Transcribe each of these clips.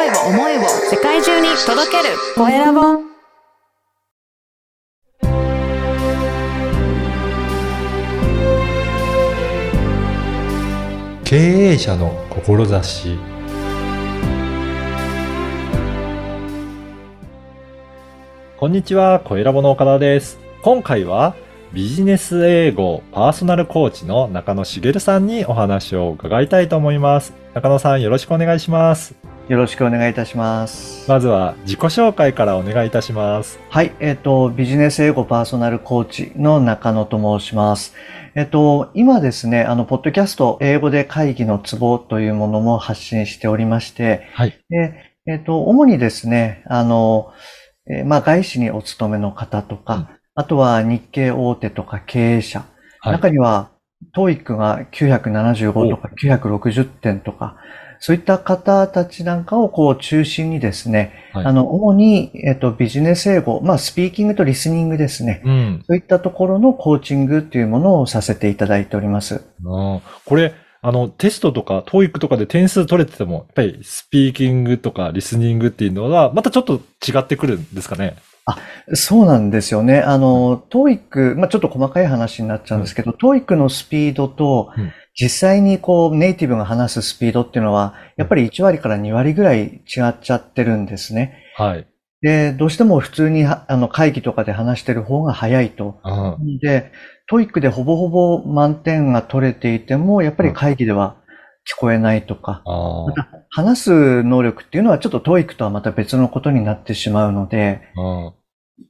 声を思いを世界中に届けるコエラボ経営者の志こんにちは、小ラボの岡田です。今回はビジネス英語パーソナルコーチの中野茂さんにお話を伺いたいと思います。中野さんよろしくお願いします。よろしくお願いいたします。まずは自己紹介からお願いいたします。はい、えっ、と、ビジネス英語パーソナルコーチの中野と申します。えっ、と、今ですね、あの、ポッドキャスト、英語で会議のツボというものも発信しておりまして、はい。で、えっ、と、主にですね、あの、えーまあ、外資にお勤めの方とか、うんあとは日系大手とか経営者、はい。中には、TOEIC が975とか960点とか、そういった方たちなんかをこう中心にですね、はいあの、主に、えっと、ビジネス英語、まあ、スピーキングとリスニングですね。うん。そういったところのコーチングっていうものをさせていただいております。あーこれ、あの、テストとか、TOEIC とかで点数取れてても、やっぱりスピーキングとかリスニングっていうのは、またちょっと違ってくるんですかね？そうなんですよね。あの、TOEIC、まあ、ちょっと細かい話になっちゃうんですけど、TOEIC のスピードとうん、実際にこう、ネイティブが話すスピードっていうのは、やっぱり1割から2割ぐらい違っちゃってるんですね。はい。で、どうしても普通にはあの会議とかで話してる方が早いと。あーで、 TOEIC でほぼほぼ満点が取れていても、やっぱり会議では聞こえないとか、あー。話す能力っていうのはちょっと TOEIC とはまた別のことになってしまうので、あー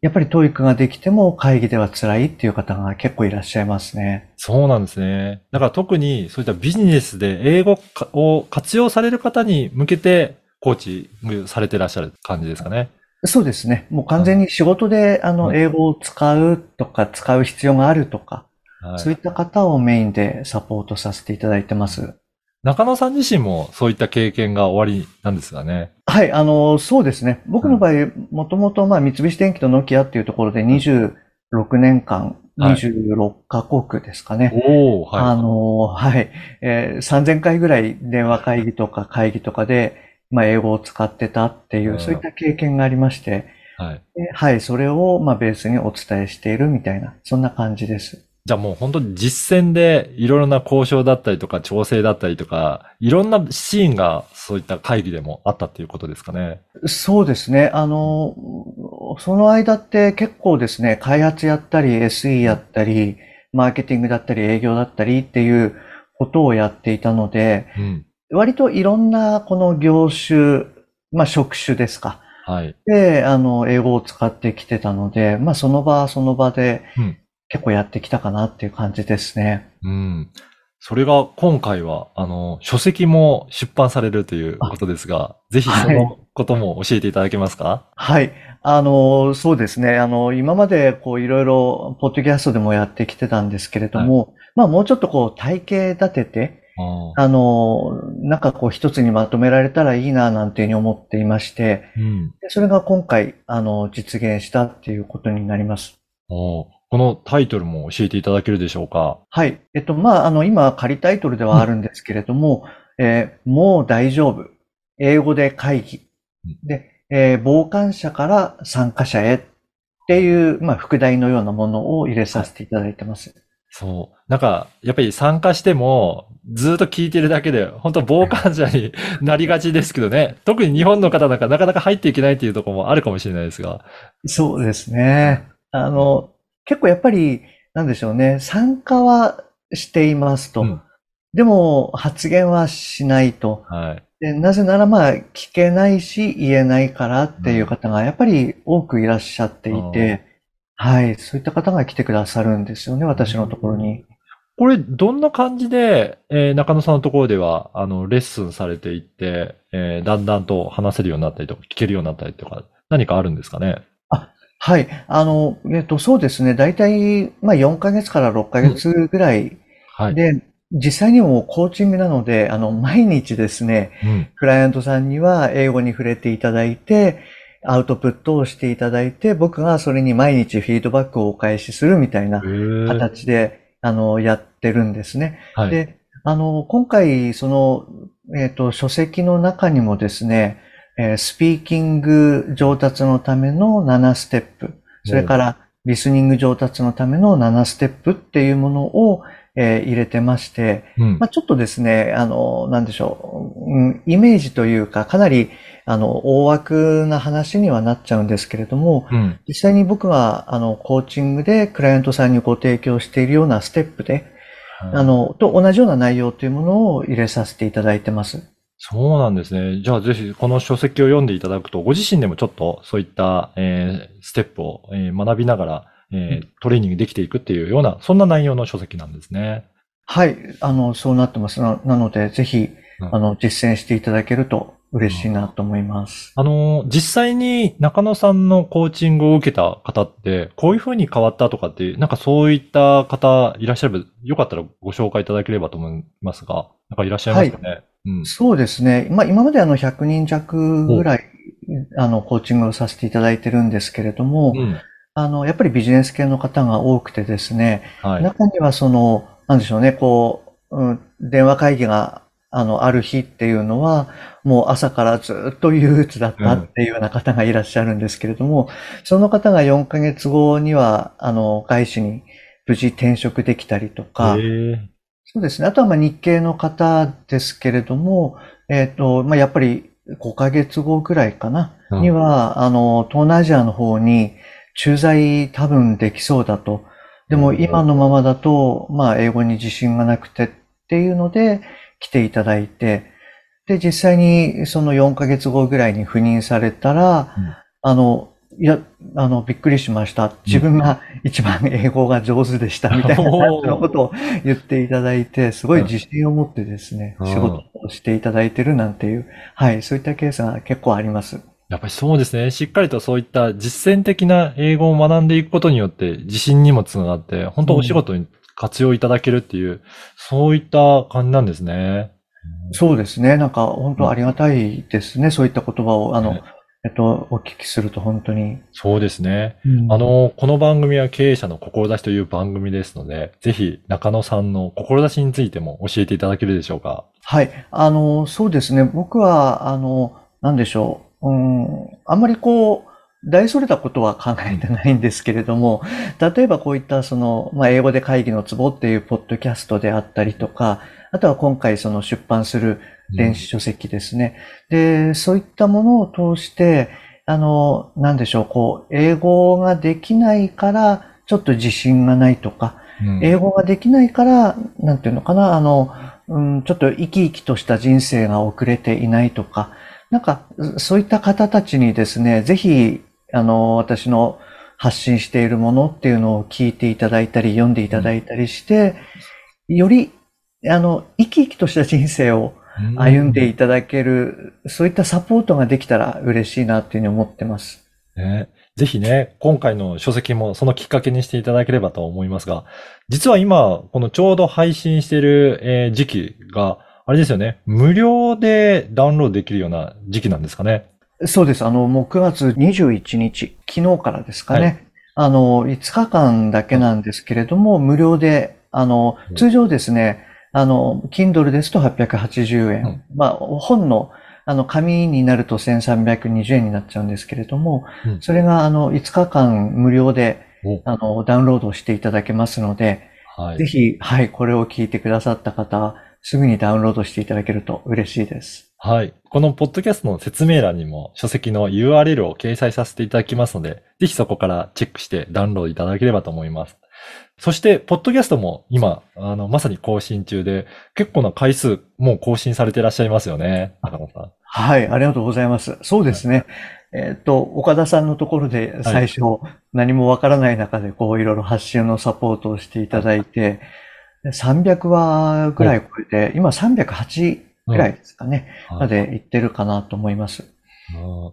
やっぱり TOEIC ができても会議では辛いっていう方が結構いらっしゃいますね。そうなんですね。だから特にそういったビジネスで英語かを活用される方に向けてコーチされてらっしゃる感じですかね。そうですね。もう完全に仕事であのうん英語を使うとか使う必要があるとか、はいそういった方をメインでサポートさせていただいてます。中野さん自身もそういった経験が終わりなんですがね？はい、あの、そうですね。僕の場合、もともと、まあ、三菱電機とノキアっていうところで26年間、はい26カ国ですかね。おおはい。あの、はい、えー3000回ぐらい電話会議とか会議とかで、まあ、英語を使ってたっていうう、んそういった経験がありまして、はい。ではい、それを、まあ、ベースにお伝えしているみたいな、そんな感じです。じゃあもう本当に実践でいろいろな交渉だったりとか調整だったりとか、いろんなシーンがそういった会議でもあったっていうことですかね。そうですね。あの、その間って結構ですね、開発やったり、SE やったり、マーケティングだったり、営業だったりっていうことをやっていたので、うん。割といろんなこの業種、まあ職種ですか。はい。で、あの、英語を使ってきてたので、まあその場その場でうん結構やってきたかなっていう感じですね。うん。それが今回は、あの、書籍も出版されるということですが、ぜひそのことも教えていただけますか？はい。あの、そうですね。あの、今までこういろいろ、ポッドキャストでもやってきてたんですけれども、まあもうちょっとこう体系立てて、ああの、なんかこう一つにまとめられたらいいななんていうふうに思っていまして、ーうん。でそれが今回、あの、実現したっていうことになります。このタイトルも教えていただけるでしょうか？はい。えっと、まあ、あの、今、仮タイトルではあるんですけれども、えーもう大丈夫。英語で会議うん。で、えー傍観者から参加者へっていう、まあ、副題のようなものを入れさせていただいてます。そう。なんか、やっぱり参加しても、ずっと聞いてるだけで、本当傍観者に なりがちですけどね。特に日本の方なんかなかなか入っていけないっていうところもあるかもしれないですが。そうですね。あの、結構やっぱり、なんでしょうね。参加はしていますと。うんでも、発言はしないと。はい。でなぜならまあ、聞けないし、言えないからっていう方がやっぱり多くいらっしゃっていて、はい、そういった方が来てくださるんですよね、私のところに。これ、どんな感じで、えー中野さんのところでは、あの、レッスンされていって、えーだんだんと話せるようになったりとか、聞けるようになったりとか、何かあるんですかね？はい、あの、えっと、そうですね、大体、まあ4ヶ月から6ヶ月ぐらいはい。で、実際にもコーチングなので、あの、毎日ですね、うん。クライアントさんには英語に触れていただいて、アウトプットをしていただいて、僕がそれに毎日フィードバックをお返しするみたいな形で、あの、やってるんですね。はい。で、あの、今回、その、えっと、書籍の中にもですね、えースピーキング上達のための7ステップ、それからリスニング上達のための7ステップっていうものを、えー入れてまして、うんまあ、ちょっとですね、あの、なんでしょう、うんイメージというか、かなり、あの、大枠な話にはなっちゃうんですけれども、うん。実際に僕が、あの、コーチングでクライアントさんにご提供しているようなステップで、あの、と同じような内容というものを入れさせていただいてます。そうなんですね。じゃあぜひこの書籍を読んでいただくと、ご自身でもちょっとそういった、えーステップを、えー学びながら、えートレーニングできていくっていうような、そんな内容の書籍なんですね。はい、あの、そうなってます。ななので、ぜひ、うんあの、実践していただけると嬉しいなと思います。あのー、実際に中野さんのコーチングを受けた方って、こういう風に変わったとかっていう、なんかそういった方いらっしゃれば、よかったらご紹介いただければと思いますが、なんかいらっしゃいますかね？うん。そうですね。まあ、今まであの、100人弱ぐらい、あの、コーチングをさせていただいてるんですけれども、うん。あの、やっぱりビジネス系の方が多くてですね、はい。中にはその、なんでしょうね、こう、うん、電話会議が、あの、ある日っていうのは、もう朝からずっと憂鬱だったっていうような方がいらっしゃるんですけれども、その方が4ヶ月後には、あの、外資に無事転職できたりとか、そうですね。あとはまあ日系の方ですけれども、えっと、まあ、やっぱり5ヶ月後ぐらいかな、うん。には、あの、東南アジアの方に駐在多分できそうだと。でもうん。今のままだと、まあ、英語に自信がなくてっていうので来ていただいて、で、実際にその4ヶ月後ぐらいに赴任されたら、うん。あの、いや、あの、びっくりしました。自分が一番英語が上手でしたみたいな ことを言っていただいて、すごい自信を持ってですね、うん仕事をしていただいてるなんていう、はい、そういったケースが結構あります。やっぱりそうですね。しっかりとそういった実践的な英語を学んでいくことによって自信にもつながって、本当お仕事に活用いただけるっていう、そういった感じなんですね。そうですね。なんか本当ありがたいですね。そういった言葉を、あの、ねえっと、お聞きすると本当に。そうですね。うんあ、の、この番組は経営者の志という番組ですので、ぜひ中野さんの志についても教えていただけるでしょうか？はい。あの、そうですね。僕は、あの、なんでしょう。うん、あんまりこう、大それたことは考えてないんですけれども、例えばこういったその、まあ、英語で会議のツボっていうポッドキャストであったりとか、あとは今回その出版する電子書籍ですね。で、そういったものを通して、あの、なんでしょう、こう、英語ができないから、ちょっと自信がないとか、うん英語ができないから、なんていうのかな、あの、うん、ちょっと生き生きとした人生が遅れていないとか、なんか、そういった方たちにですね、ぜひ、あの、私の発信しているものっていうのを聞いていただいたり、読んでいただいたりして、より、あの、生き生きとした人生を歩んでいただける、そういったサポートができたら嬉しいなっていうふうに思ってます。ね。ぜひね、今回の書籍もそのきっかけにしていただければと思いますが、実は今、このちょうど配信している、えー時期が、あれですよね、無料でダウンロードできるような時期なんですかね。そうです。あの、もう9月21日、昨日からですかね。はいあの、5日間だけなんですけれども、無料で、あのうん、通常ですね、あの、Kindle ですと880円。うんまあ、本の、あの、紙になると1320円になっちゃうんですけれども、うんそれが、あの、5日間無料で、おあの、ダウンロードしていただけますので、はいぜ。ひ、はい、これを聞いてくださった方は、すぐにダウンロードしていただけると嬉しいです。はい。このポッドキャストの説明欄にも書籍の URL を掲載させていただきますので、ぜひそこからチェックしてダウンロードいただければと思います。そして、ポッドキャストも今、あの、まさに更新中で、結構な回数、もう更新されていらっしゃいますよね、中野さん。はい、ありがとうございます。そうですね。えっと、岡田さんのところで最初、何もわからない中で、こう、いろいろ発信のサポートをしていただいて、で300話ぐらい超えて、今308ぐらいですかね、はいまで行ってるかなと思います。うん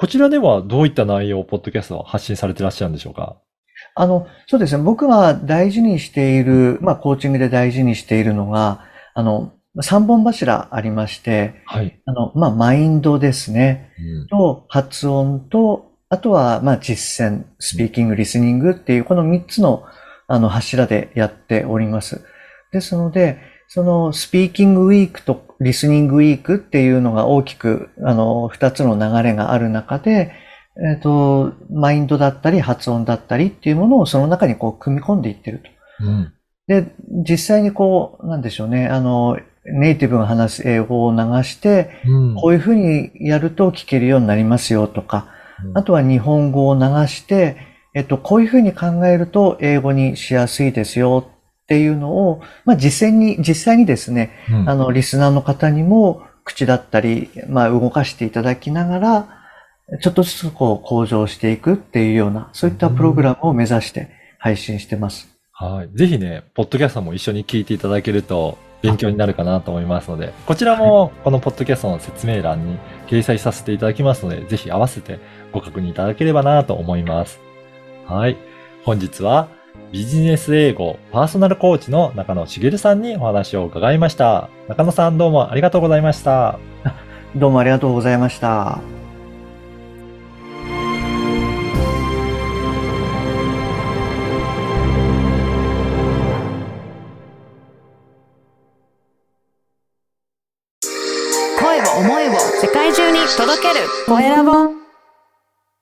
こちらではどういった内容をポッドキャストを発信されていらっしゃるんでしょうか？あの、そうですね。僕は大事にしている、まあ、コーチングで大事にしているのが、あの、3本柱ありまして、はい。あの、まあ、マインドですね。うんと、発音と、あとは、まあ、実践、スピーキング、リスニングっていう、この3つの、あの、柱でやっております。ですので、その、スピーキングウィークとリスニングウィークっていうのが大きく、あの、二つの流れがある中で、えっ、と、マインドだったり発音だったりっていうものをその中にこう組み込んでいってると。うん。で、実際にこう、なんでしょうね、あの、ネイティブが話す英語を流して、うん。こういうふうにやると聞けるようになりますよとか、うんあとは日本語を流して、えっと、こういうふうに考えると英語にしやすいですよっていうのを、まあ実際に、実際にですね、うんあの、リスナーの方にも口だったり、まあ動かしていただきながら、ちょっとずつこう向上していくっていうような、そういったプログラムを目指して配信してます。はい。ぜひね、ポッドキャストも一緒に聞いていただけると勉強になるかなと思いますので、こちらもこのポッドキャストの説明欄に掲載させていただきますので、ぜひ合わせてご確認いただければなと思います。はい。本日はビジネス英語パーソナルコーチの中野茂さんにお話を伺いました。中野さんどうもありがとうございました。どうもありがとうございました。届ける。コエラボ。